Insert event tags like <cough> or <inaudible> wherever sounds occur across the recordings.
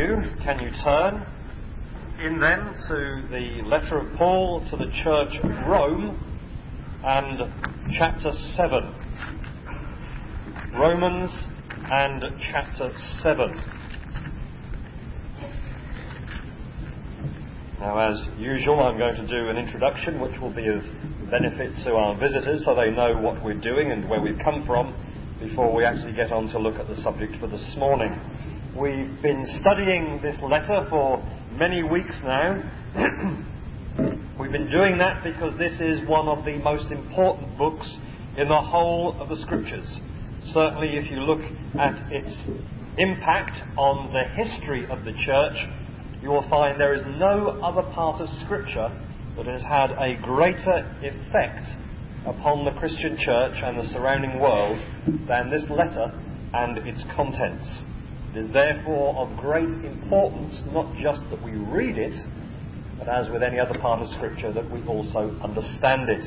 Can you turn in then to the letter of Paul to the church of Rome and chapter 7? Romans and chapter 7. Now, as usual, I'm going to do an introduction which will be of benefit to our visitors so they know what we're doing and where we've come from before we actually get on to look at the subject for this morning. We've been studying this letter for many weeks now. <clears throat> We've been doing that because this is one of the most important books in the whole of the Scriptures. Certainly, if you look at its impact on the history of the church, you will find there is no other part of Scripture that has had a greater effect upon the Christian church and the surrounding world than this letter and its contents. It is therefore of great importance not just that we read it, but as with any other part of Scripture, that we also understand it.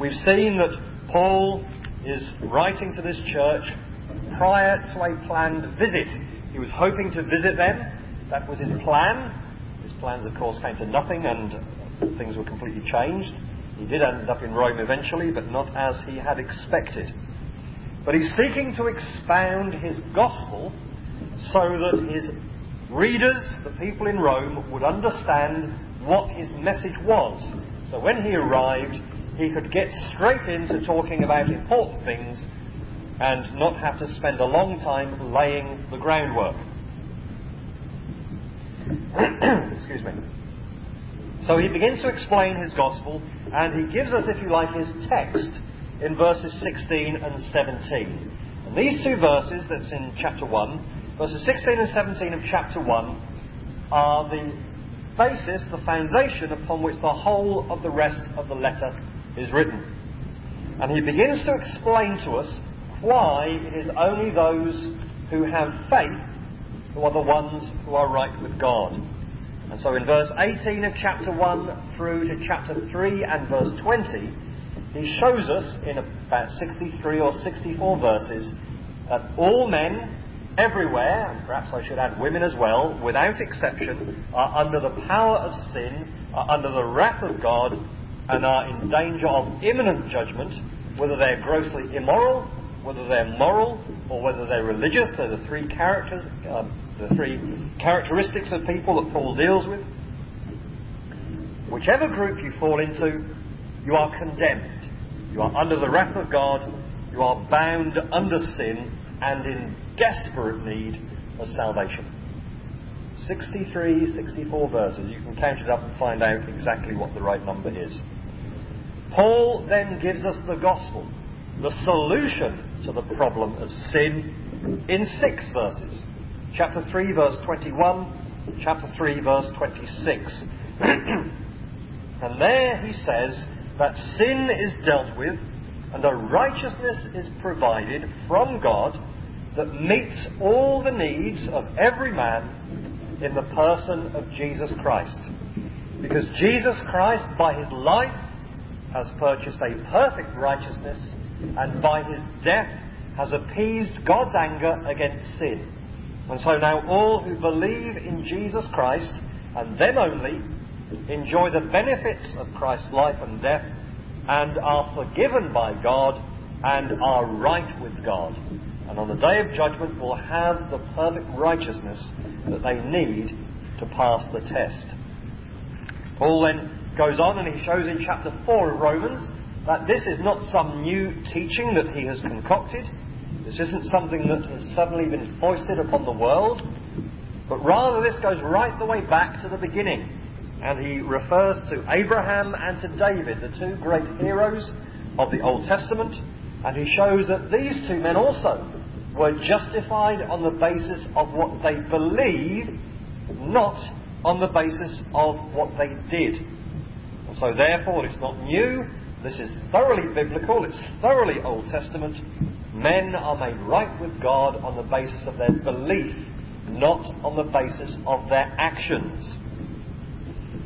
We've seen that Paul is writing to this church prior to a planned visit. He was hoping to visit them. That was his plan. His plans, of course, came to nothing and things were completely changed. He did end up in Rome eventually, but not as he had expected. But he's seeking to expound his gospel so that his readers, the people in Rome, would understand what his message was. So when he arrived, he could get straight into talking about important things and not have to spend a long time laying the groundwork. <clears throat> Excuse me. So he begins to explain his gospel, and he gives us, if you like, his text in verses 16 and 17. And these two verses, that's in chapter 1, verses 16 and 17 of chapter 1, are the basis, the foundation upon which the whole of the rest of the letter is written. And he begins to explain to us why it is only those who have faith who are the ones who are right with God. And so in verse 18 of chapter 1 through to chapter 3 and verse 20, he shows us in about 63 or 64 verses that all men everywhere, and perhaps I should add women as well, without exception, are under the power of sin, are under the wrath of God, and are in danger of imminent judgment, whether they're grossly immoral, whether they're moral, or whether they're religious. They're the three characters, um, the three characteristics of people that Paul deals with. Whichever group you fall into, you are condemned. You are under the wrath of God. You are bound under sin and in desperate need of salvation. 63, 64 verses. You can count it up and find out exactly what the right number is. Paul then gives us the gospel, the solution to the problem of sin, in six verses chapter 3, verse 21, chapter 3, verse 26. <clears throat> and there he says that sin is dealt with and a righteousness is provided from God that meets all the needs of every man in the person of Jesus Christ. Because Jesus Christ, by his life, has purchased a perfect righteousness and by his death has appeased God's anger against sin. And so now all who believe in Jesus Christ, and them only, enjoy the benefits of Christ's life and death, and are forgiven by God, and are right with God. And on the day of judgment will have the perfect righteousness that they need to pass the test. Paul then goes on and he shows in chapter 4 of Romans that this is not some new teaching that he has concocted. This isn't something that has suddenly been foisted upon the world, but rather this goes right the way back to the beginning. And he refers to Abraham and to David, the two great heroes of the Old Testament, and he shows that these two men also were justified on the basis of what they believed, not on the basis of what they did. And so, therefore, it's not new. This is thoroughly biblical. It's thoroughly Old Testament. Men are made right with God on the basis of their belief, not on the basis of their actions.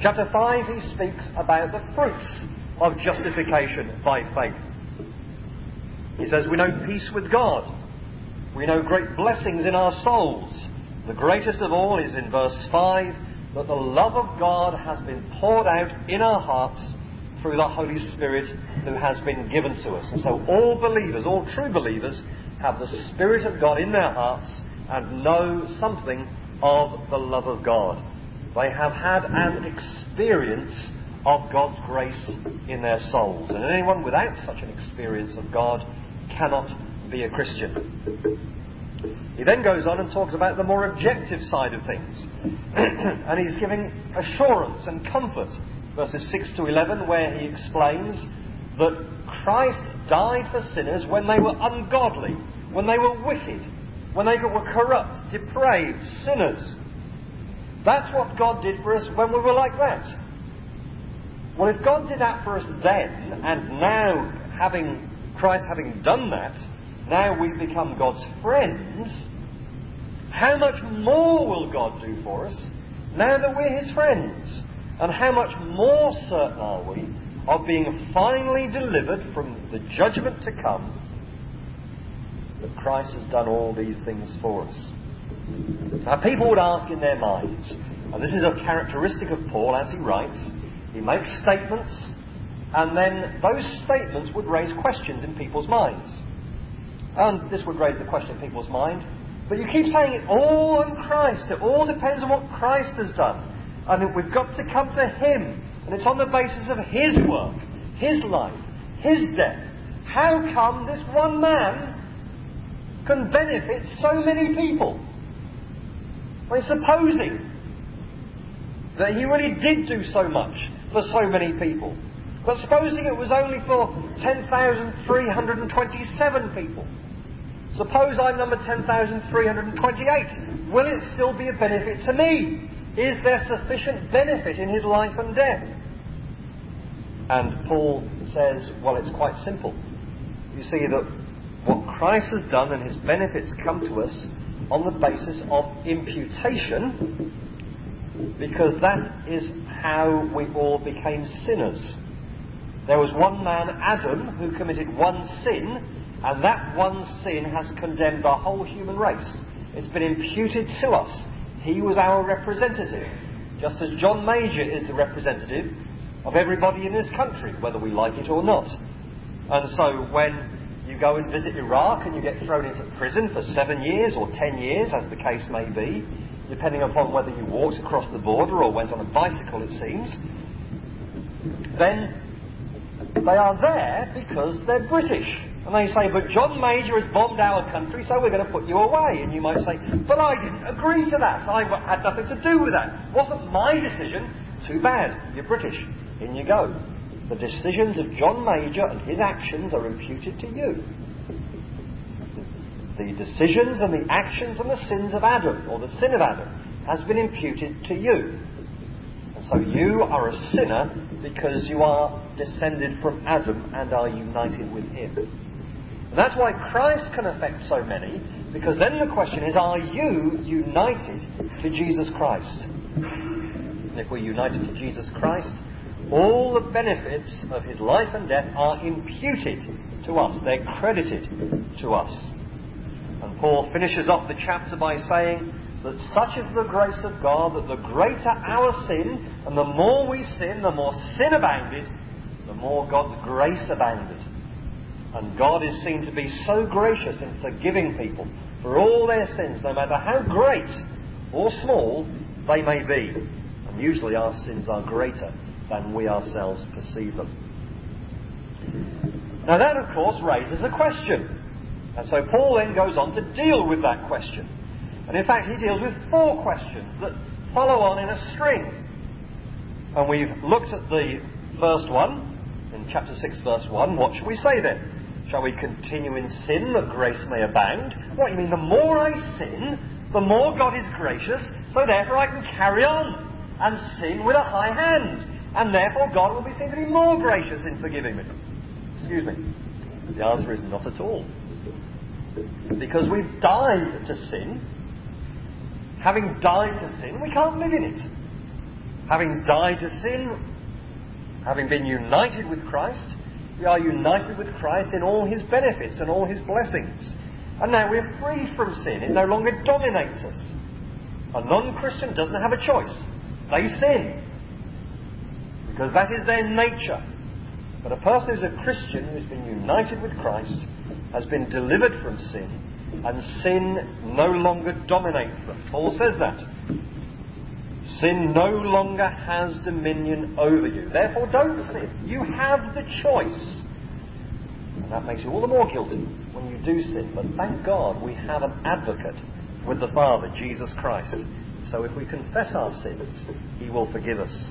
Chapter 5, he speaks about the fruits of justification by faith. He says, We know peace with God. We know great blessings in our souls. The greatest of all is in verse 5 that the love of God has been poured out in our hearts through the Holy Spirit who has been given to us. And so all believers, all true believers, have the Spirit of God in their hearts and know something of the love of God. They have had an experience of God's grace in their souls. And anyone without such an experience of God cannot be a Christian. He then goes on and talks about the more objective side of things. <clears throat> and he's giving assurance and comfort, verses 6 to 11, where he explains that Christ died for sinners when they were ungodly, when they were wicked, when they were corrupt, depraved, sinners. That's what God did for us when we were like that. Well, if God did that for us then, and now having Christ having done that, now we've become God's friends, how much more will God do for us now that we're His friends? And how much more certain are we of being finally delivered from the judgment to come that Christ has done all these things for us? Now, people would ask in their minds, and this is a characteristic of Paul as he writes, he makes statements, and then those statements would raise questions in people's minds. And this would raise the question in people's mind. But you keep saying it's all on Christ. It all depends on what Christ has done. And we've got to come to Him. And it's on the basis of His work, His life, His death. How come this one man can benefit so many people? Well, supposing that he really did do so much for so many people. But supposing it was only for 10,327 people. Suppose I'm number 10,328. Will it still be a benefit to me? Is there sufficient benefit in his life and death? And Paul says, well, it's quite simple. You see that what Christ has done and his benefits come to us on the basis of imputation, because that is how we all became sinners. There was one man, Adam, who committed one sin, and that one sin has condemned the whole human race. It's been imputed to us. He was our representative, just as John Major is the representative of everybody in this country, whether we like it or not. And so when you go and visit Iraq and you get thrown into prison for seven years or ten years, as the case may be, depending upon whether you walked across the border or went on a bicycle, it seems, then they are there because they're British. And they say, but John Major has bombed our country, so we're going to put you away. And you might say, but I didn't agree to that. I had nothing to do with that. It wasn't my decision. Too bad. You're British. In you go. The decisions of John Major and his actions are imputed to you. The decisions and the actions and the sins of Adam, or the sin of Adam, has been imputed to you. And so you are a sinner because you are descended from Adam and are united with him. And that's why Christ can affect so many, because then the question is, are you united to Jesus Christ? And if we're united to Jesus Christ, all the benefits of his life and death are imputed to us, they're credited to us. And Paul finishes off the chapter by saying that such is the grace of God that the greater our sin, and the more we sin, the more sin abounded, the more God's grace abounded. And God is seen to be so gracious in forgiving people for all their sins, no matter how great or small they may be. And usually our sins are greater than we ourselves perceive them. Now, that, of course, raises a question. And so Paul then goes on to deal with that question. And in fact, he deals with four questions that follow on in a string. And we've looked at the first one in chapter 6, verse 1. What shall we say then? Shall we continue in sin that grace may abound? What, you mean the more I sin, the more God is gracious, so therefore I can carry on and sin with a high hand, and therefore God will be seen to be more gracious in forgiving me? Excuse me. The answer is not at all. Because we've died to sin. Having died to sin, we can't live in it. Having died to sin, having been united with Christ, we are united with Christ in all his benefits and all his blessings. And now we're free from sin. It no longer dominates us. A non Christian doesn't have a choice. They sin. Because that is their nature. But a person who's a Christian, who's been united with Christ, has been delivered from sin, and sin no longer dominates them. Paul says that. Sin no longer has dominion over you. Therefore, don't sin. You have the choice. And that makes you all the more guilty when you do sin. But thank God we have an advocate with the Father, Jesus Christ. So if we confess our sins, He will forgive us.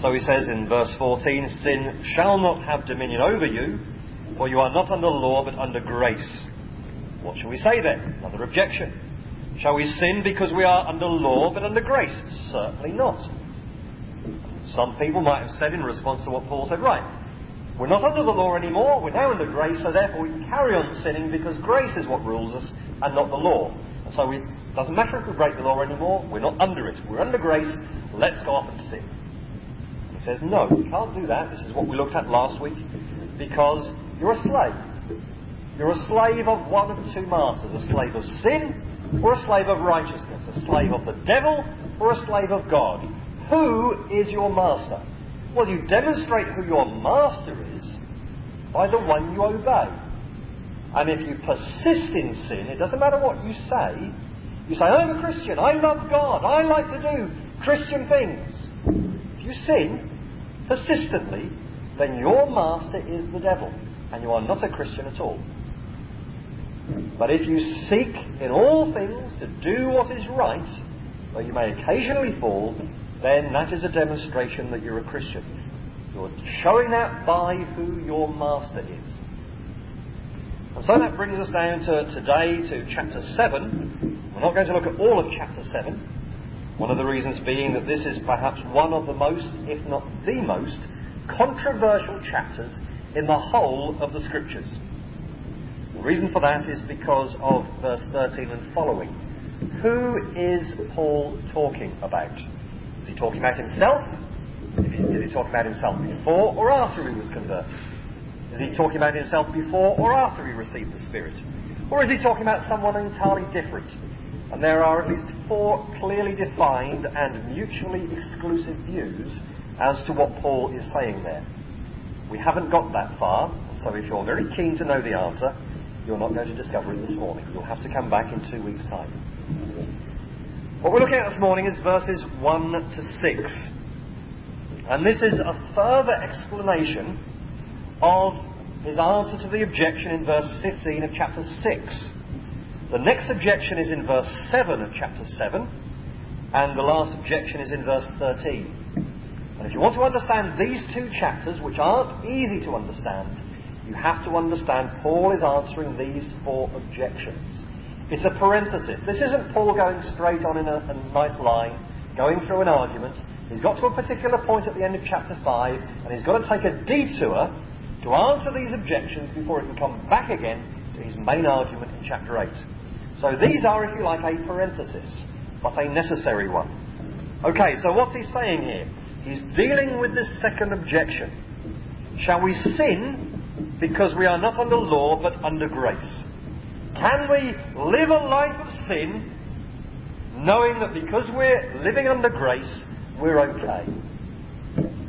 So he says in verse 14, Sin shall not have dominion over you, for you are not under law but under grace. What shall we say then? Another objection. Shall we sin because we are under law but under grace? Certainly not. Some people might have said in response to what Paul said, right, we're not under the law anymore, we're now under grace, so therefore we can carry on sinning because grace is what rules us and not the law. And so it doesn't matter if we break the law anymore, we're not under it. We're under grace, let's go off and sin. Says, no, you can't do that. This is what we looked at last week. Because you're a slave. You're a slave of one of two masters a slave of sin or a slave of righteousness, a slave of the devil or a slave of God. Who is your master? Well, you demonstrate who your master is by the one you obey. And if you persist in sin, it doesn't matter what you say. You say, I'm a Christian, I love God, I like to do Christian things. If you sin persistently, then your master is the devil, and you are not a Christian at all. But if you seek in all things to do what is right, though you may occasionally fall, then that is a demonstration that you're a Christian. You're showing that by who your master is. And so that brings us down to today to chapter 7. We're not going to look at all of chapter 7. One of the reasons being that this is perhaps one of the most, if not the most, controversial chapters in the whole of the Scriptures. The reason for that is because of verse 13 and following. Who is Paul talking about? Is he talking about himself? Is he talking about himself before or after he was converted? Is he talking about himself before or after he received the Spirit? Or is he talking about someone entirely different? And there are at least four clearly defined and mutually exclusive views as to what Paul is saying there. We haven't got that far, so if you're very keen to know the answer, you're not going to discover it this morning. You'll have to come back in two weeks' time. What we're looking at this morning is verses 1 to 6. And this is a further explanation of his answer to the objection in verse 15 of chapter 6. The next objection is in verse 7 of chapter 7, and the last objection is in verse 13. And if you want to understand these two chapters, which aren't easy to understand, you have to understand Paul is answering these four objections. It's a parenthesis. This isn't Paul going straight on in a, a nice line, going through an argument. He's got to a particular point at the end of chapter 5, and he's got to take a detour to answer these objections before he can come back again to his main argument in chapter 8. So these are, if you like, a parenthesis, but a necessary one. Okay, so what's he saying here? He's dealing with this second objection. Shall we sin because we are not under law but under grace? Can we live a life of sin knowing that because we're living under grace, we're okay?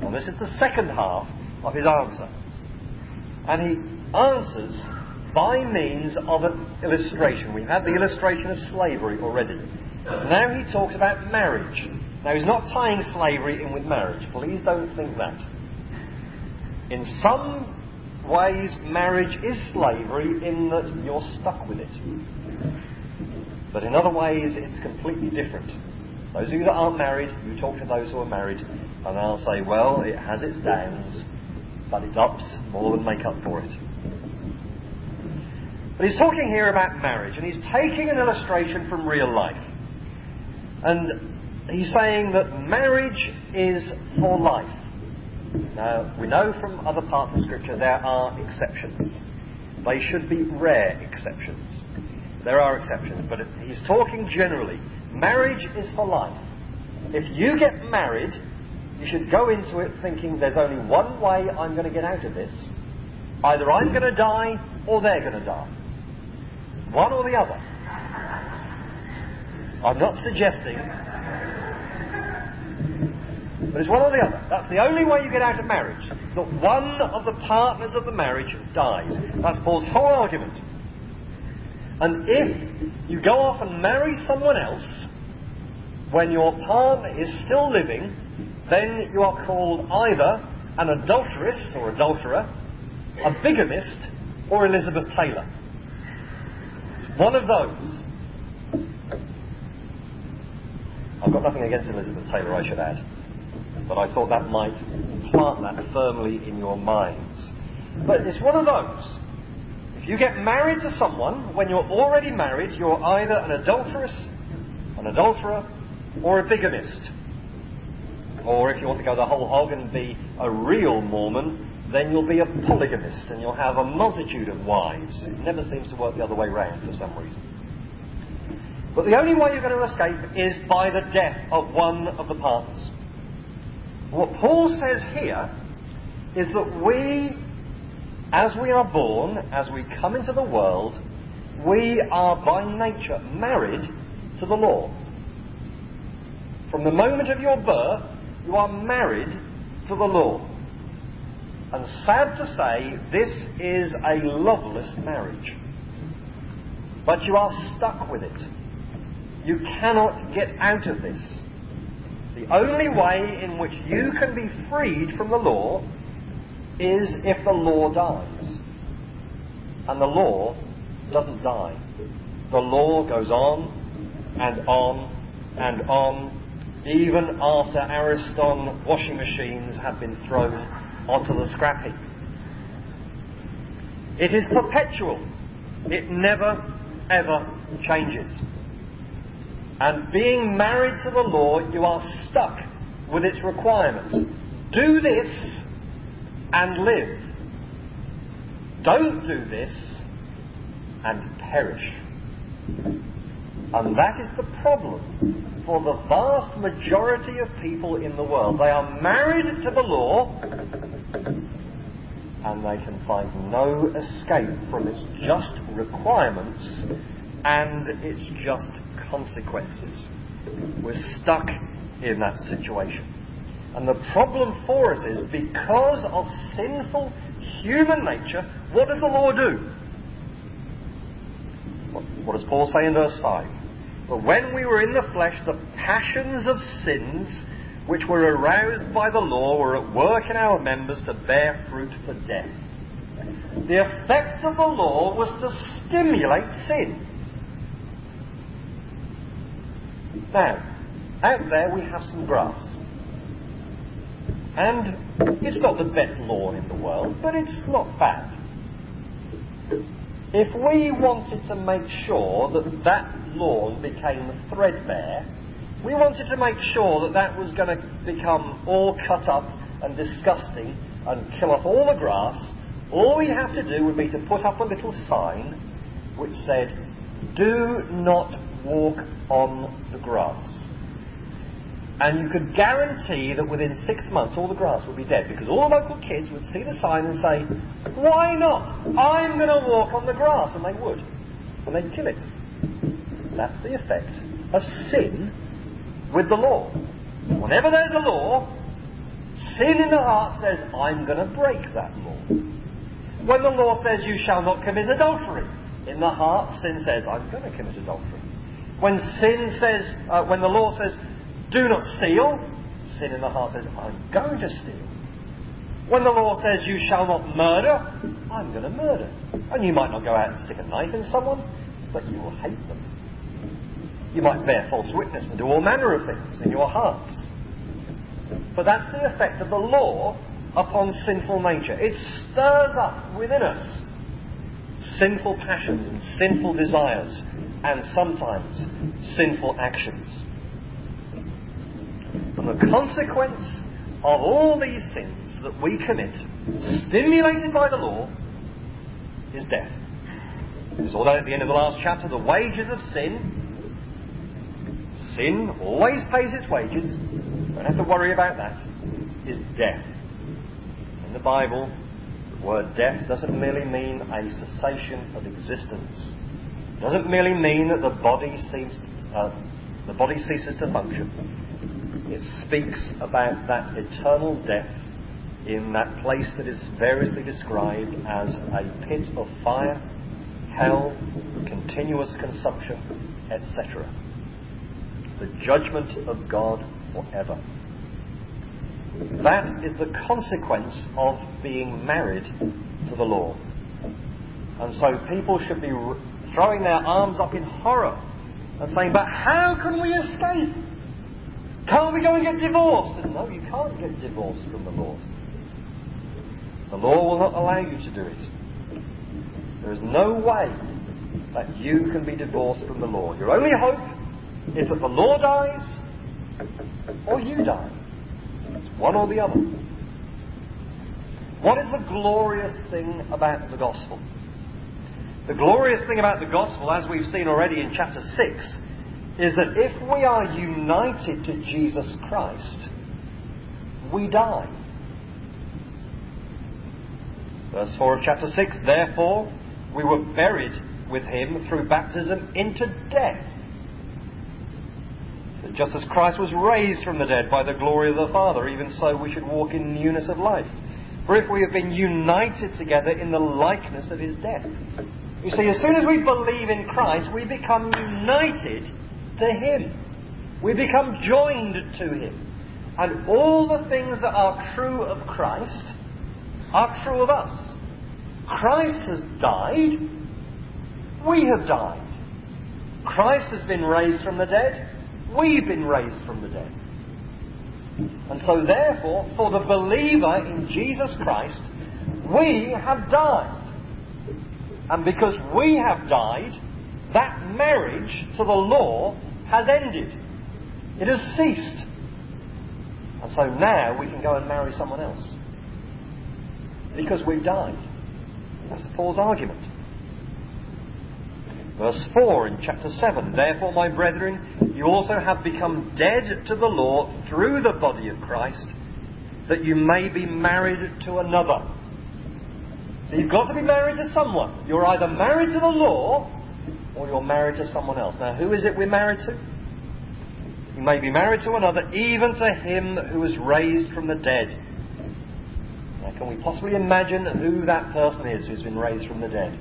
And this is the second half of his answer. And he answers by means of an illustration. We've had the illustration of slavery already. Now he talks about marriage. Now he's not tying slavery in with marriage. Please don't think that. In some ways, marriage is slavery in that you're stuck with it. But in other ways, it's completely different. Those of you that aren't married, you talk to those who are married, and they'll say, well, it has its downs, but its ups more than make up for it. He's talking here about marriage, and he's taking an illustration from real life. And he's saying that marriage is for life. Now, we know from other parts of Scripture there are exceptions. They should be rare exceptions. There are exceptions, but he's talking generally. Marriage is for life. If you get married, you should go into it thinking there's only one way I'm going to get out of this. Either I'm going to die or they're going to die. One or the other. I'm not suggesting. But it's one or the other. That's the only way you get out of marriage. That one of the partners of the marriage dies. That's Paul's whole argument. And if you go off and marry someone else when your partner is still living, then you are called either an adulteress or adulterer, a bigamist, or Elizabeth Taylor. One of those. I've got nothing against Elizabeth Taylor, I should add. But I thought that might plant that firmly in your minds. But it's one of those. If you get married to someone, when you're already married, you're either an adulteress, an adulterer, or a bigamist. Or if you want to go the whole hog and be a real Mormon, then you'll be a polygamist and you'll have a multitude of wives. It never seems to work the other way round for some reason. But the only way you're going to escape is by the death of one of the partners. What Paul says here is that we, as we are born, as we come into the world, we are by nature married to the law. From the moment of your birth, you are married to the law. And sad to say, this is a loveless marriage. But you are stuck with it. You cannot get out of this. The only way in which you can be freed from the law is if the law dies. And the law doesn't die. The law goes on and on and on, even after Ariston washing machines have been thrown onto the scrap heap. It is perpetual. It never, ever changes. And being married to the law, you are stuck with its requirements. Do this and live. Don't do this and perish. And that is the problem for the vast majority of people in the world. They are married to the law and they can find no escape from its just requirements and its just consequences. We're stuck in that situation. And the problem for us is because of sinful human nature, what does the law do? What does Paul say in verse 5? But when we were in the flesh, the passions of sins which were aroused by the law were at work in our members to bear fruit for death. The effect of the law was to stimulate sin. Now, out there we have some grass. And it's not the best lawn in the world, but it's not bad. If we wanted to make sure that that lawn became threadbare, we wanted to make sure that that was going to become all cut up and disgusting and kill off all the grass, all we have to do would be to put up a little sign which said, Do not walk on the grass. And you could guarantee that within six months all the grass would be dead because all the local kids would see the sign and say, Why not? I'm going to walk on the grass. And they would. And they'd kill it. That's the effect of sin with the law. Whenever there's a law, sin in the heart says, I'm going to break that law. When the law says you shall not commit adultery, in the heart sin says, I'm going to commit adultery. When sin says, uh, when the law says, do not steal, sin in the heart says, I'm going to steal. When the law says you shall not murder, I'm going to murder. And you might not go out and stick a knife in someone, but you will hate them. You might bear false witness and do all manner of things in your hearts. But that's the effect of the law upon sinful nature. It stirs up within us sinful passions and sinful desires and sometimes sinful actions. And the consequence of all these sins that we commit, stimulated by the law, is death. Because although at the end of the last chapter, the wages of sin, sin always pays its wages, don't have to worry about that, is death. In the Bible, the word death doesn't merely mean a cessation of existence. It doesn't merely mean that the body seems uh, the body ceases to function, it speaks about that eternal death in that place that is variously described as a pit of fire, hell, continuous consumption, etc. The judgment of God forever. That is the consequence of being married to the Lord. And so people should be throwing their arms up in horror and saying, But how can we escape? Can't we go and get divorced? And no, you can't get divorced from the Lord. The law will not allow you to do it. There is no way that you can be divorced from the Lord. Your only hope is that the law dies or you die. It's one or the other. What is the glorious thing about the gospel? The glorious thing about the gospel, as we've seen already in chapter 6, is that if we are united to Jesus Christ, we die. Verse 4 of chapter 6 Therefore, we were buried with him through baptism into death. Just as Christ was raised from the dead by the glory of the Father, even so we should walk in newness of life. For if we have been united together in the likeness of his death, you see, as soon as we believe in Christ, we become united to Him. We become joined to Him. And all the things that are true of Christ are true of us. Christ has died. We have died. Christ has been raised from the dead. We've been raised from the dead. And so, therefore, for the believer in Jesus Christ, we have died. And because we have died, that marriage to the law has ended. It has ceased. And so now we can go and marry someone else. Because we've died. That's Paul's argument. Verse 4 in chapter 7 Therefore, my brethren, you also have become dead to the law through the body of Christ, that you may be married to another so you've got to be married to someone. You're either married to the law or you're married to someone else. Now, who is it we're married to? You may be married to another, even to him who was raised from the dead. Now, can we possibly imagine who that person is who's been raised from the dead?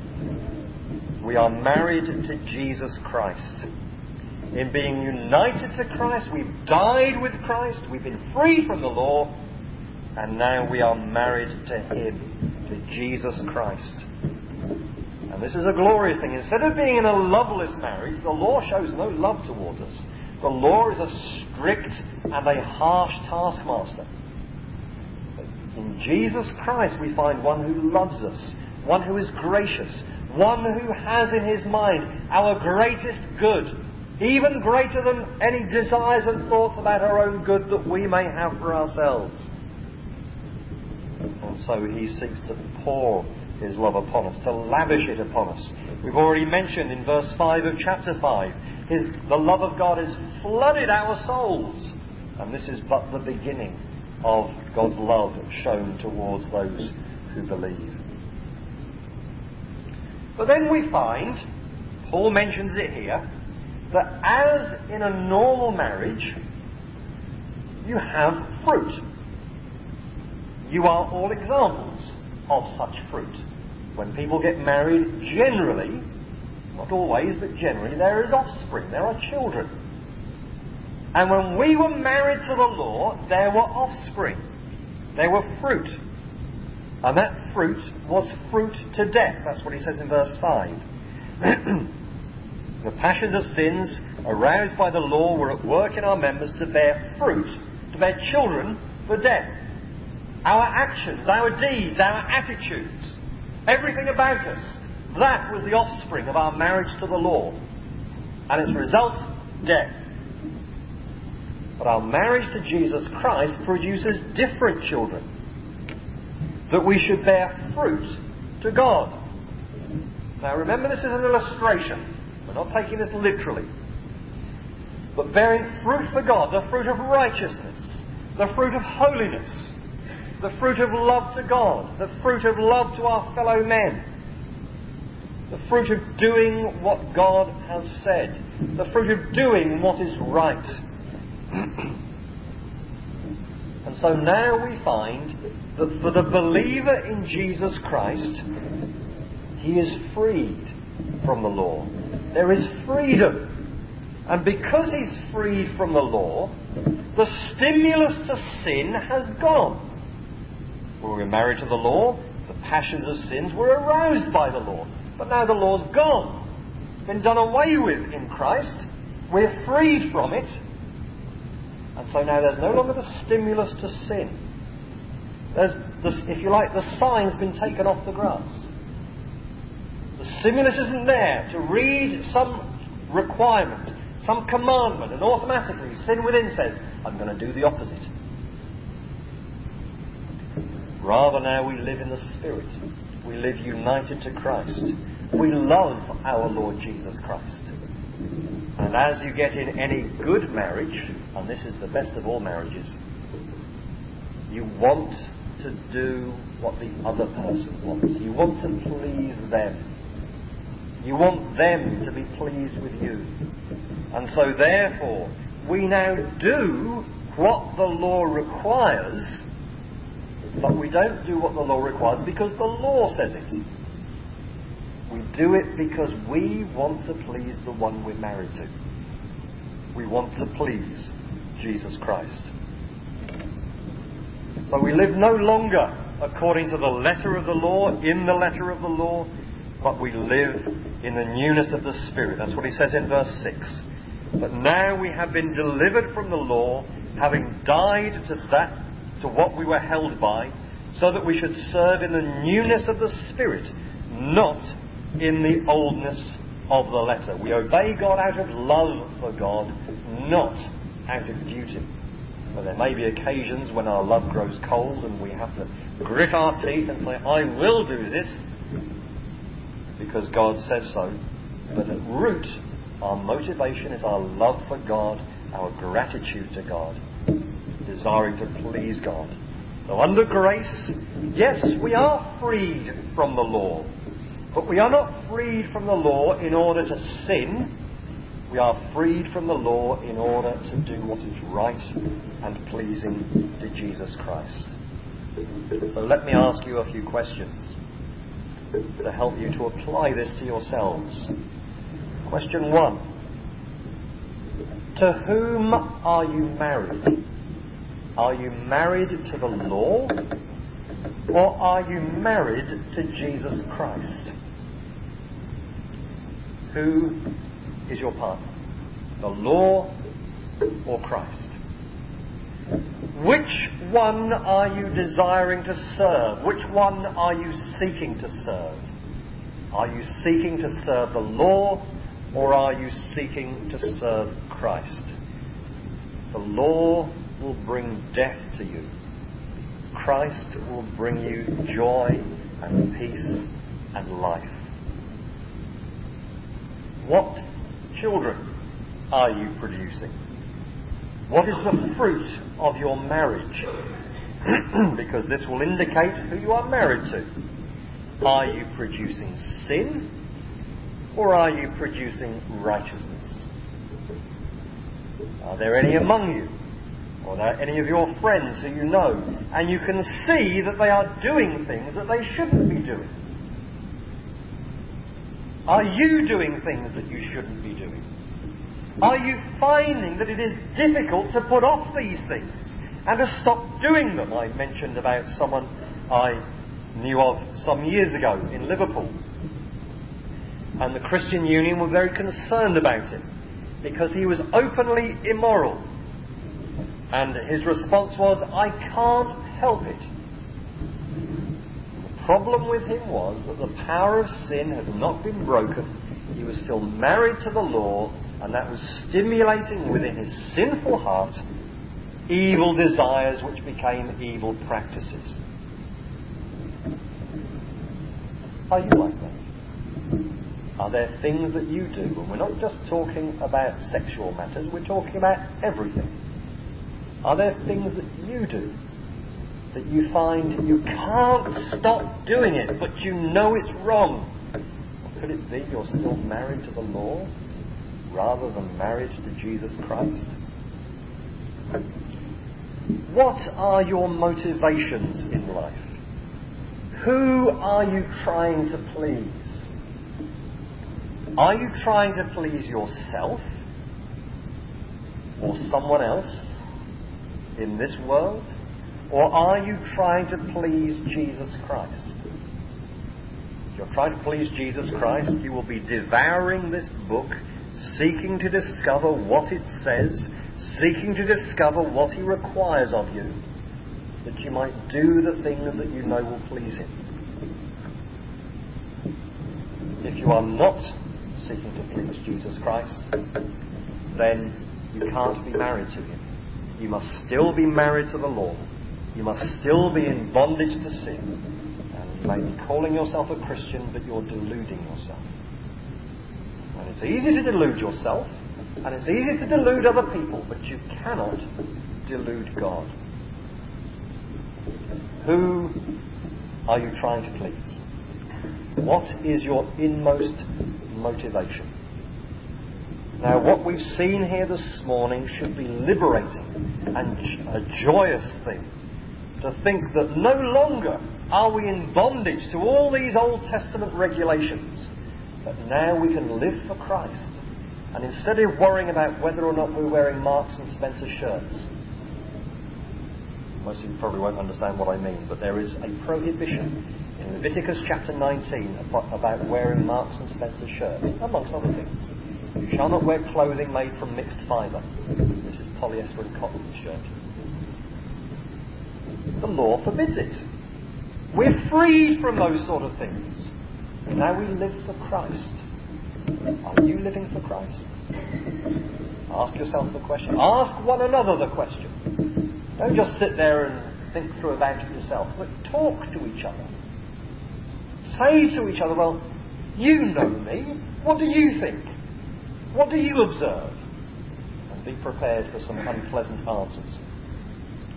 We are married to Jesus Christ. In being united to Christ, we've died with Christ, we've been free from the law, and now we are married to Him to Jesus Christ. And this is a glorious thing. Instead of being in a loveless marriage, the law shows no love towards us. The law is a strict and a harsh taskmaster. But in Jesus Christ, we find one who loves us, one who is gracious, one who has in his mind our greatest good, even greater than any desires and thoughts about our own good that we may have for ourselves. And so he seeks to pour his love upon us, to lavish it upon us. We've already mentioned in verse 5 of chapter 5, his, the love of God has flooded our souls. And this is but the beginning of God's love shown towards those who believe. But then we find, Paul mentions it here, that as in a normal marriage, you have fruit. You are all examples of such fruit. When people get married, generally, not always, but generally, there is offspring, there are children. And when we were married to the law, there were offspring, there were fruit. And that fruit was fruit to death. That's what he says in verse 5. <clears throat> the passions of sins aroused by the law were at work in our members to bear fruit, to bear children for death. Our actions, our deeds, our attitudes, everything about us, that was the offspring of our marriage to the law. And its result, death. But our marriage to Jesus Christ produces different children. That we should bear fruit to God. Now remember, this is an illustration. We're not taking this literally. But bearing fruit for God, the fruit of righteousness, the fruit of holiness, the fruit of love to God, the fruit of love to our fellow men. The fruit of doing what God has said. The fruit of doing what is right. <clears throat> and so now we find that for the believer in Jesus Christ, he is freed from the law. There is freedom. And because he's freed from the law, the stimulus to sin has gone. When we were married to the law, the passions of sins were aroused by the law. But now the law's gone, been done away with in Christ. We're freed from it. And so now there's no longer the stimulus to sin. There's, the, if you like, the sign's been taken off the grass. The stimulus isn't there to read some requirement, some commandment, and automatically sin within says, I'm going to do the opposite. Rather now we live in the Spirit. We live united to Christ. We love our Lord Jesus Christ. And as you get in any good marriage, and this is the best of all marriages, you want to do what the other person wants. You want to please them. You want them to be pleased with you. And so, therefore, we now do what the law requires, but we don't do what the law requires because the law says it. We do it because we want to please the one we're married to. We want to please Jesus Christ. So we live no longer according to the letter of the law, in the letter of the law, but we live in the newness of the Spirit. That's what he says in verse 6. But now we have been delivered from the law, having died to that, to what we were held by, so that we should serve in the newness of the Spirit, not in the oldness of the letter. We obey God out of love for God, not out of duty. But there may be occasions when our love grows cold and we have to grit our teeth and say, I will do this, because God says so. But at root, our motivation is our love for God, our gratitude to God, desiring to please God. So under grace, yes, we are freed from the law. But we are not freed from the law in order to sin. We are freed from the law in order to do what is right and pleasing to Jesus Christ. So let me ask you a few questions to help you to apply this to yourselves. Question one To whom are you married? Are you married to the law? Or are you married to Jesus Christ? Who is your partner? The law or Christ? Which one are you desiring to serve? Which one are you seeking to serve? Are you seeking to serve the law or are you seeking to serve Christ? The law will bring death to you. Christ will bring you joy and peace and life. What children are you producing? What is the fruit of your marriage? <clears throat> because this will indicate who you are married to. Are you producing sin or are you producing righteousness? Are there any among you or are any of your friends who you know and you can see that they are doing things that they shouldn't be doing? Are you doing things that you shouldn't be doing? Are you finding that it is difficult to put off these things and to stop doing them? I mentioned about someone I knew of some years ago in Liverpool. And the Christian Union were very concerned about him because he was openly immoral. And his response was, I can't help it. Problem with him was that the power of sin had not been broken. He was still married to the law and that was stimulating within his sinful heart evil desires which became evil practices. Are you like that? Are there things that you do? And we're not just talking about sexual matters, we're talking about everything. Are there things that you do that you find you can't stop doing it, but you know it's wrong? Could it be you're still married to the law rather than married to Jesus Christ? What are your motivations in life? Who are you trying to please? Are you trying to please yourself or someone else in this world? Or are you trying to please Jesus Christ? If you're trying to please Jesus Christ, you will be devouring this book, seeking to discover what it says, seeking to discover what He requires of you, that you might do the things that you know will please Him. If you are not seeking to please Jesus Christ, then you can't be married to Him. You must still be married to the law. You must still be in bondage to sin. And you may be calling yourself a Christian, but you're deluding yourself. And it's easy to delude yourself, and it's easy to delude other people, but you cannot delude God. Who are you trying to please? What is your inmost motivation? Now, what we've seen here this morning should be liberating and a joyous thing to think that no longer are we in bondage to all these Old Testament regulations, but now we can live for Christ. And instead of worrying about whether or not we're wearing Marks and Spencer shirts, most of you probably won't understand what I mean, but there is a prohibition in Leviticus chapter 19 about wearing Marks and Spencer shirts, amongst other things. You shall not wear clothing made from mixed fibre. This is polyester and cotton shirt. The law forbids it. We're freed from those sort of things. Now we live for Christ. Are you living for Christ? Ask yourself the question. Ask one another the question. Don't just sit there and think through it yourself, but talk to each other. Say to each other, well, you know me. What do you think? What do you observe? And be prepared for some unpleasant answers.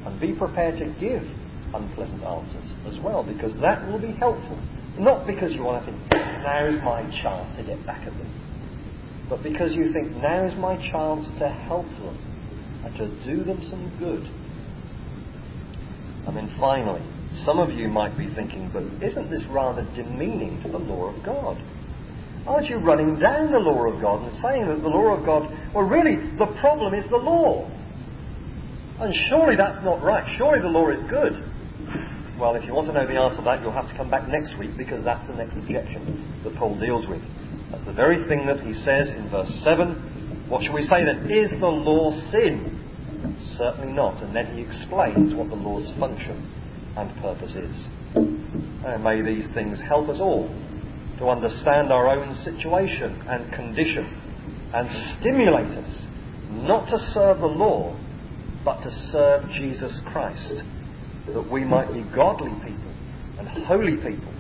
And be prepared to give unpleasant answers as well, because that will be helpful. Not because you want to think, now's my chance to get back at them, but because you think, now's my chance to help them and to do them some good. And then finally, some of you might be thinking, but isn't this rather demeaning to the law of God? Aren't you running down the law of God and saying that the law of God, well, really, the problem is the law? And surely that's not right. Surely the law is good. Well, if you want to know the answer to that, you'll have to come back next week because that's the next objection that Paul deals with. That's the very thing that he says in verse 7. What shall we say then? Is the law sin? Certainly not. And then he explains what the law's function and purpose is. And may these things help us all to understand our own situation and condition and stimulate us not to serve the law, but to serve Jesus Christ, that we might be godly people and holy people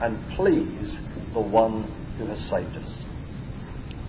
and please the one who has saved us.